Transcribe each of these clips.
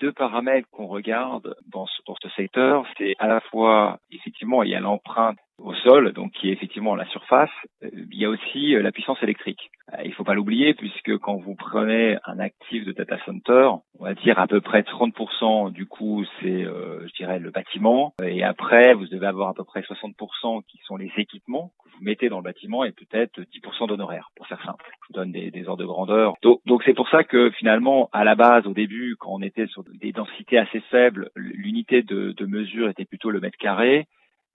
deux paramètres qu'on regarde dans ce, dans secteur, c'est à la fois, effectivement, il y a l'empreinte au sol, donc qui est effectivement la surface. Euh, il y a aussi euh, la puissance électrique. Euh, il ne faut pas l'oublier puisque quand vous prenez un actif de data center, on va dire à peu près 30% du coup c'est, je dirais, le bâtiment. Et après, vous devez avoir à peu près 60% qui sont les équipements mettez dans le bâtiment et peut-être 10% d'honoraires, pour faire simple. Je vous donne des, ordres de grandeur. Donc c'est pour ça que finalement, à la base, au début, quand on était sur des densités assez faibles, l'unité de, de mesure était plutôt le mètre carré.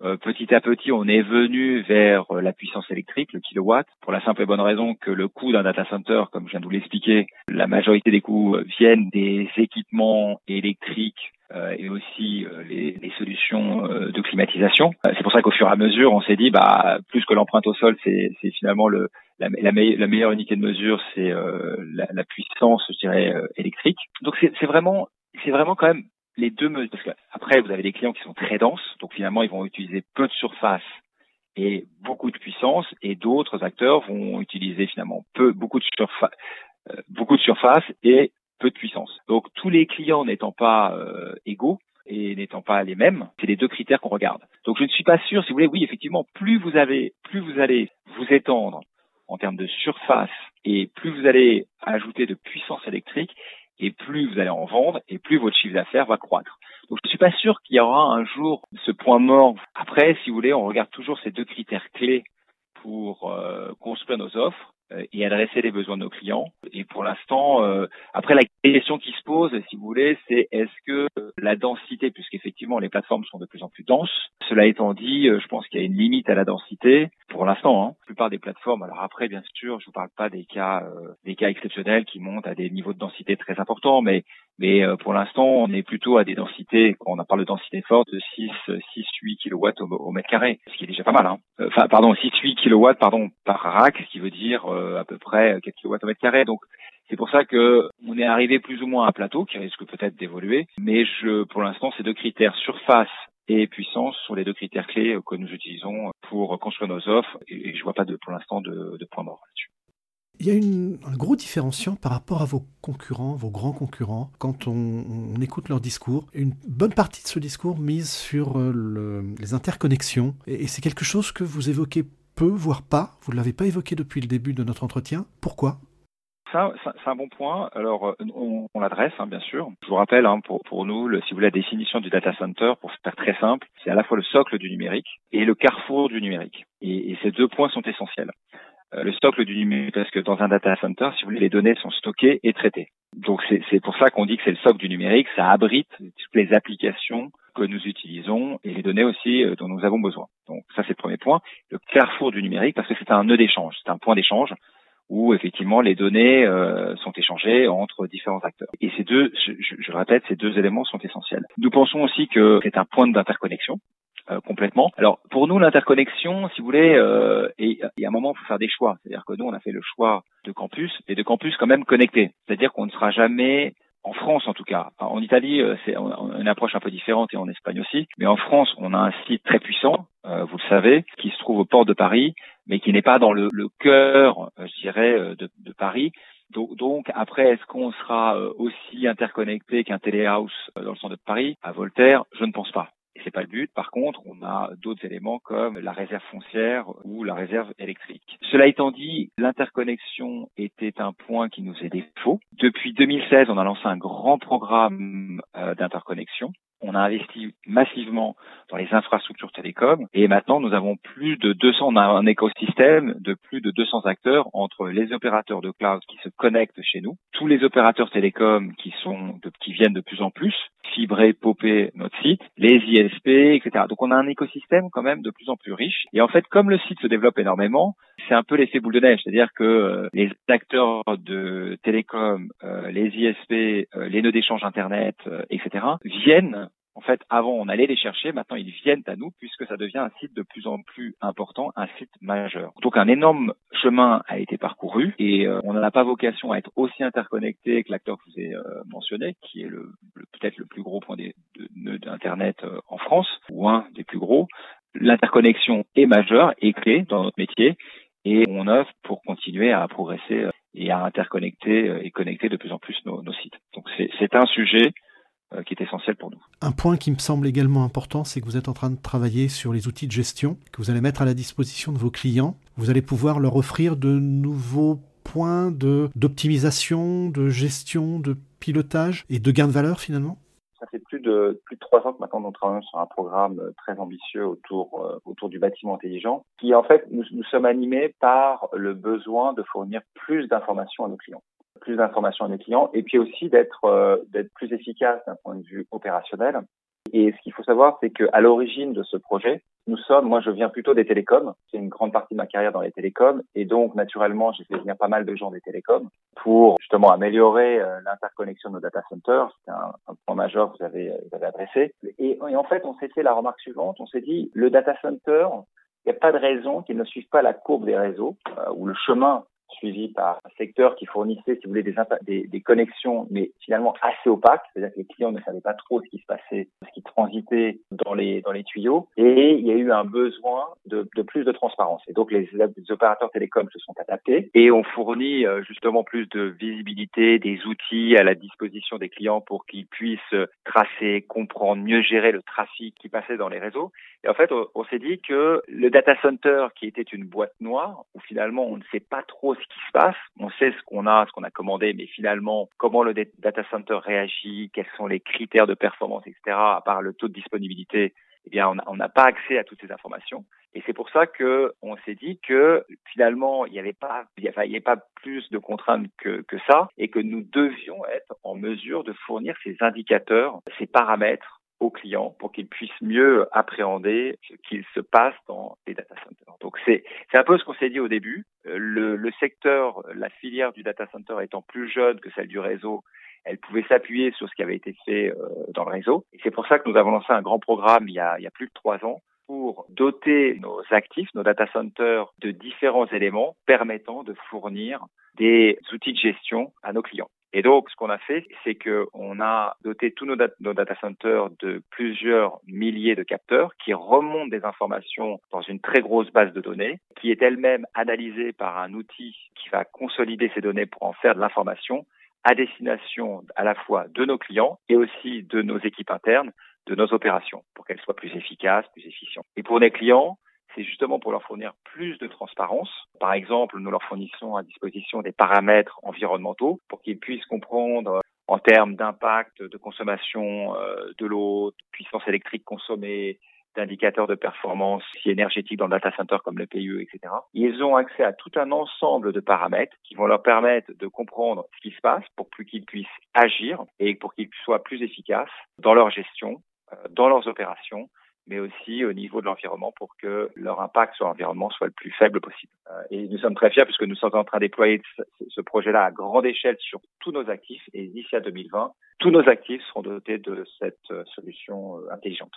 Euh, petit à petit, on est venu vers la puissance électrique, le kilowatt, pour la simple et bonne raison que le coût d'un data center, comme je viens de vous l'expliquer, la majorité des coûts viennent des équipements électriques et aussi les, les, solutions de climatisation. C'est pour ça qu'au fur et à mesure, on s'est dit, bah, plus que l'empreinte au sol, c'est finalement le, la, la, la, meilleure unité de mesure, c'est la, la, puissance, je dirais, électrique. Donc c'est vraiment, c'est vraiment quand même les deux mesures. Parce que après, vous avez des clients qui sont très denses, donc finalement, ils vont utiliser peu de surface et beaucoup de puissance, et d'autres acteurs vont utiliser finalement peu, beaucoup de surface, euh, beaucoup de surface et de puissance. Donc tous les clients n'étant pas euh, égaux et n'étant pas les mêmes, c'est les deux critères qu'on regarde. Donc je ne suis pas sûr, si vous voulez, oui, effectivement, plus vous avez, plus vous allez vous étendre en termes de surface et plus vous allez ajouter de puissance électrique, et plus vous allez en vendre, et plus votre chiffre d'affaires va croître. Donc je ne suis pas sûr qu'il y aura un jour ce point mort. Après, si vous voulez, on regarde toujours ces deux critères clés pour euh, construire nos offres. Euh, et adresser les besoins de nos clients. Et pour l'instant, euh, après la question qui se pose, si vous voulez, c'est est-ce que la densité, puisqu'effectivement les plateformes sont de plus en plus denses, cela étant dit, euh, je pense qu'il y a une limite à la densité pour l'instant. Hein. La plupart des plateformes, alors après bien sûr, je vous parle pas des cas des cas exceptionnels qui montent à des niveaux de densité très importants, mais mais pour l'instant, on est plutôt à des densités, quand on parle de densité forte, de 6, 6 8 kW au, mètre carré, ce qui est déjà pas mal. Hein. Enfin, pardon, 6, 8 kW pardon, par rack, ce qui veut dire euh, à peu près 4 kW au mètre carré. Donc c'est pour ça que on est arrivé plus ou moins à un plateau qui risque peut-être d'évoluer. Mais je, pour l'instant, ces deux critères surface et puissance sont les deux critères clés que nous utilisons pour construire nos offres. Et, je vois pas de, pour l'instant de, de point mort là-dessus. Il y a un gros différenciant par rapport à vos concurrents, vos grands concurrents, quand on, écoute leur discours. Une bonne partie de ce discours mise sur euh, le, les interconnexions. Et, c'est quelque chose que vous évoquez peu, voire pas. Vous ne l'avez pas évoqué depuis le début de notre entretien. Pourquoi? C'est un bon point. Alors, on, l'adresse, hein, bien sûr. Je vous rappelle, hein, pour, nous, si vous voulez, la définition du data center, pour faire très simple, c'est à la fois le socle du numérique et le carrefour du numérique. Et ces deux points sont essentiels. Euh, le socle du numérique, parce que dans un data center, si vous voulez, les données sont stockées et traitées. Donc, c'est pour ça qu'on dit que c'est le socle du numérique. Ça abrite toutes les applications que nous utilisons et les données aussi euh, dont nous avons besoin. Donc ça c'est le premier point. Le carrefour du numérique parce que c'est un nœud d'échange, c'est un point d'échange où effectivement les données euh, sont échangées entre différents acteurs. Et ces deux, je, je, le répète, ces deux éléments sont essentiels. Nous pensons aussi que c'est un point d'interconnexion. Euh, complètement. Alors pour nous l'interconnexion, si vous voulez, euh, et y a un moment il faut faire des choix. C'est-à-dire que nous on a fait le choix de campus et de campus quand même connectés. C'est-à-dire qu'on ne sera jamais en France en tout cas. En Italie, euh, c'est une approche un peu différente et en Espagne aussi. Mais en France, on a un site très puissant, euh, vous le savez, qui se trouve au port de Paris, mais qui n'est pas dans le, le cœur, euh, je dirais, de, de Paris. Donc, donc, après, est-ce qu'on sera aussi interconnecté qu'un téléhouse dans le centre de Paris? À Voltaire, je ne pense pas. Et c'est pas le but. Par contre, on a d'autres éléments comme la réserve foncière ou la réserve électrique. Cela étant dit, l'interconnexion était un point qui nous est défaut. Depuis 2016, on a lancé un grand programme euh, d'interconnexion on a investi massivement dans les infrastructures télécom et maintenant nous avons plus de 200, on a un écosystème de plus de 200 acteurs entre les opérateurs de cloud qui se connectent chez nous, tous les opérateurs télécom qui sont qui viennent de plus en plus, fibrer, popper notre site, les ISP, etc. Donc on a un écosystème quand même de plus en plus riche et en fait comme le site se développe énormément, c'est un peu l'effet boule de neige, c'est-à-dire que euh, les acteurs de télécom, euh, les ISP, euh, les nœuds d'échange internet, etc. viennent en fait, avant, on allait les chercher. Maintenant, ils viennent à nous puisque ça devient un site de plus en plus important, un site majeur. Donc, un énorme chemin a été parcouru et on n'a pas vocation à être aussi interconnecté que l'acteur que vous ai euh, mentionné, qui est le, peut-être le plus gros point de nœuds d'Internet euh, en France ou un des plus gros. L'interconnexion est majeure et clé dans notre métier et on œuvre pour continuer à progresser et à interconnecter et connecter de plus en plus nos, sites. Donc, c'est un sujet qui est essentiel pour nous. Un point qui me semble également important, c'est que vous êtes en train de travailler sur les outils de gestion que vous allez mettre à la disposition de vos clients. Vous allez pouvoir leur offrir de nouveaux points d'optimisation, de gestion, de pilotage et de gain de valeur finalement? Ça fait plus de plus de trois ans que maintenant nous travaillons sur un programme euh, très ambitieux autour euh, autour du bâtiment intelligent, qui en fait nous, nous sommes animés par le besoin de fournir plus d'informations à nos clients, plus d'informations à nos clients, et puis aussi d'être euh, d'être plus efficace d'un point de vue opérationnel. Et ce qu'il faut savoir, c'est qu'à l'origine de ce projet, nous sommes, moi je viens plutôt des télécoms, c'est une grande partie de ma carrière dans les télécoms, et donc naturellement j'ai fait venir pas mal de gens des télécoms pour justement améliorer euh, l'interconnexion de nos data centers, c'est un, point majeur que vous avez, vous avez adressé. Et, et en fait on s'est fait la remarque suivante, on s'est dit le data center, il n'y a pas de raison qu'il ne suive pas la courbe des réseaux euh, ou le chemin suivi par un secteur qui fournissait, si vous voulez, des, connexions, mais finalement assez opaques. C'est-à-dire que les clients ne savaient pas trop ce qui se passait, ce qui transitait dans les, tuyaux. Et il y a eu un besoin de, plus de transparence. Et donc, les, les, opérateurs télécoms se sont adaptés et ont fourni euh, justement plus de visibilité, des outils à la disposition des clients pour qu'ils puissent tracer, comprendre, mieux gérer le trafic qui passait dans les réseaux. Et en fait, on, s'est dit que le data center, qui était une boîte noire, où finalement on ne sait pas trop ce qui se passe, on sait ce qu'on a, ce qu'on a commandé, mais finalement comment le data center réagit, quels sont les critères de performance, etc. À part le taux de disponibilité, eh bien on n'a pas accès à toutes ces informations. Et c'est pour ça que on s'est dit que finalement il n'y avait pas, il y avait pas plus de contraintes que ça, et que nous devions être en mesure de fournir ces indicateurs, ces paramètres clients pour qu'ils puissent mieux appréhender ce qu'il se passe dans les data centers. Donc c'est un peu ce qu'on s'est dit au début. Le, le secteur, la filière du data center étant plus jeune que celle du réseau, elle pouvait s'appuyer sur ce qui avait été fait euh, dans le réseau. C'est pour ça que nous avons lancé un grand programme il y a, il y a plus de trois ans pour doter nos actifs, nos data centers, de différents éléments permettant de fournir des outils de gestion à nos clients. Et donc, ce qu'on a fait, c'est qu'on a doté tous nos, dat nos, data centers de plusieurs milliers de capteurs qui remontent des informations dans une très grosse base de données, qui est elle-même analysée par un outil qui va consolider ces données pour en faire de l'information à destination à la fois de nos clients et aussi de nos équipes internes, de nos opérations, pour qu'elles soient plus efficaces, plus efficientes. Et pour les clients, c'est justement pour leur fournir plus de transparence. Par exemple, nous leur fournissons à disposition des paramètres environnementaux pour qu'ils puissent comprendre en termes d'impact de consommation euh, de l'eau, de puissance électrique consommée, d'indicateurs de performance énergétique dans le data center comme le PIE, etc. Ils ont accès à tout un ensemble de paramètres qui vont leur permettre de comprendre ce qui se passe pour qu'ils puissent agir et pour qu'ils soient plus efficaces dans leur gestion, euh, dans leurs opérations mais aussi au niveau de l'environnement pour que leur impact sur l'environnement soit le plus faible possible. Euh, et nous sommes très fiers puisque nous sommes en train de déployer ce projet-là à grande échelle sur tous nos actifs et d'ici à 2020, tous nos actifs seront dotés de cette euh, solution euh, intelligente.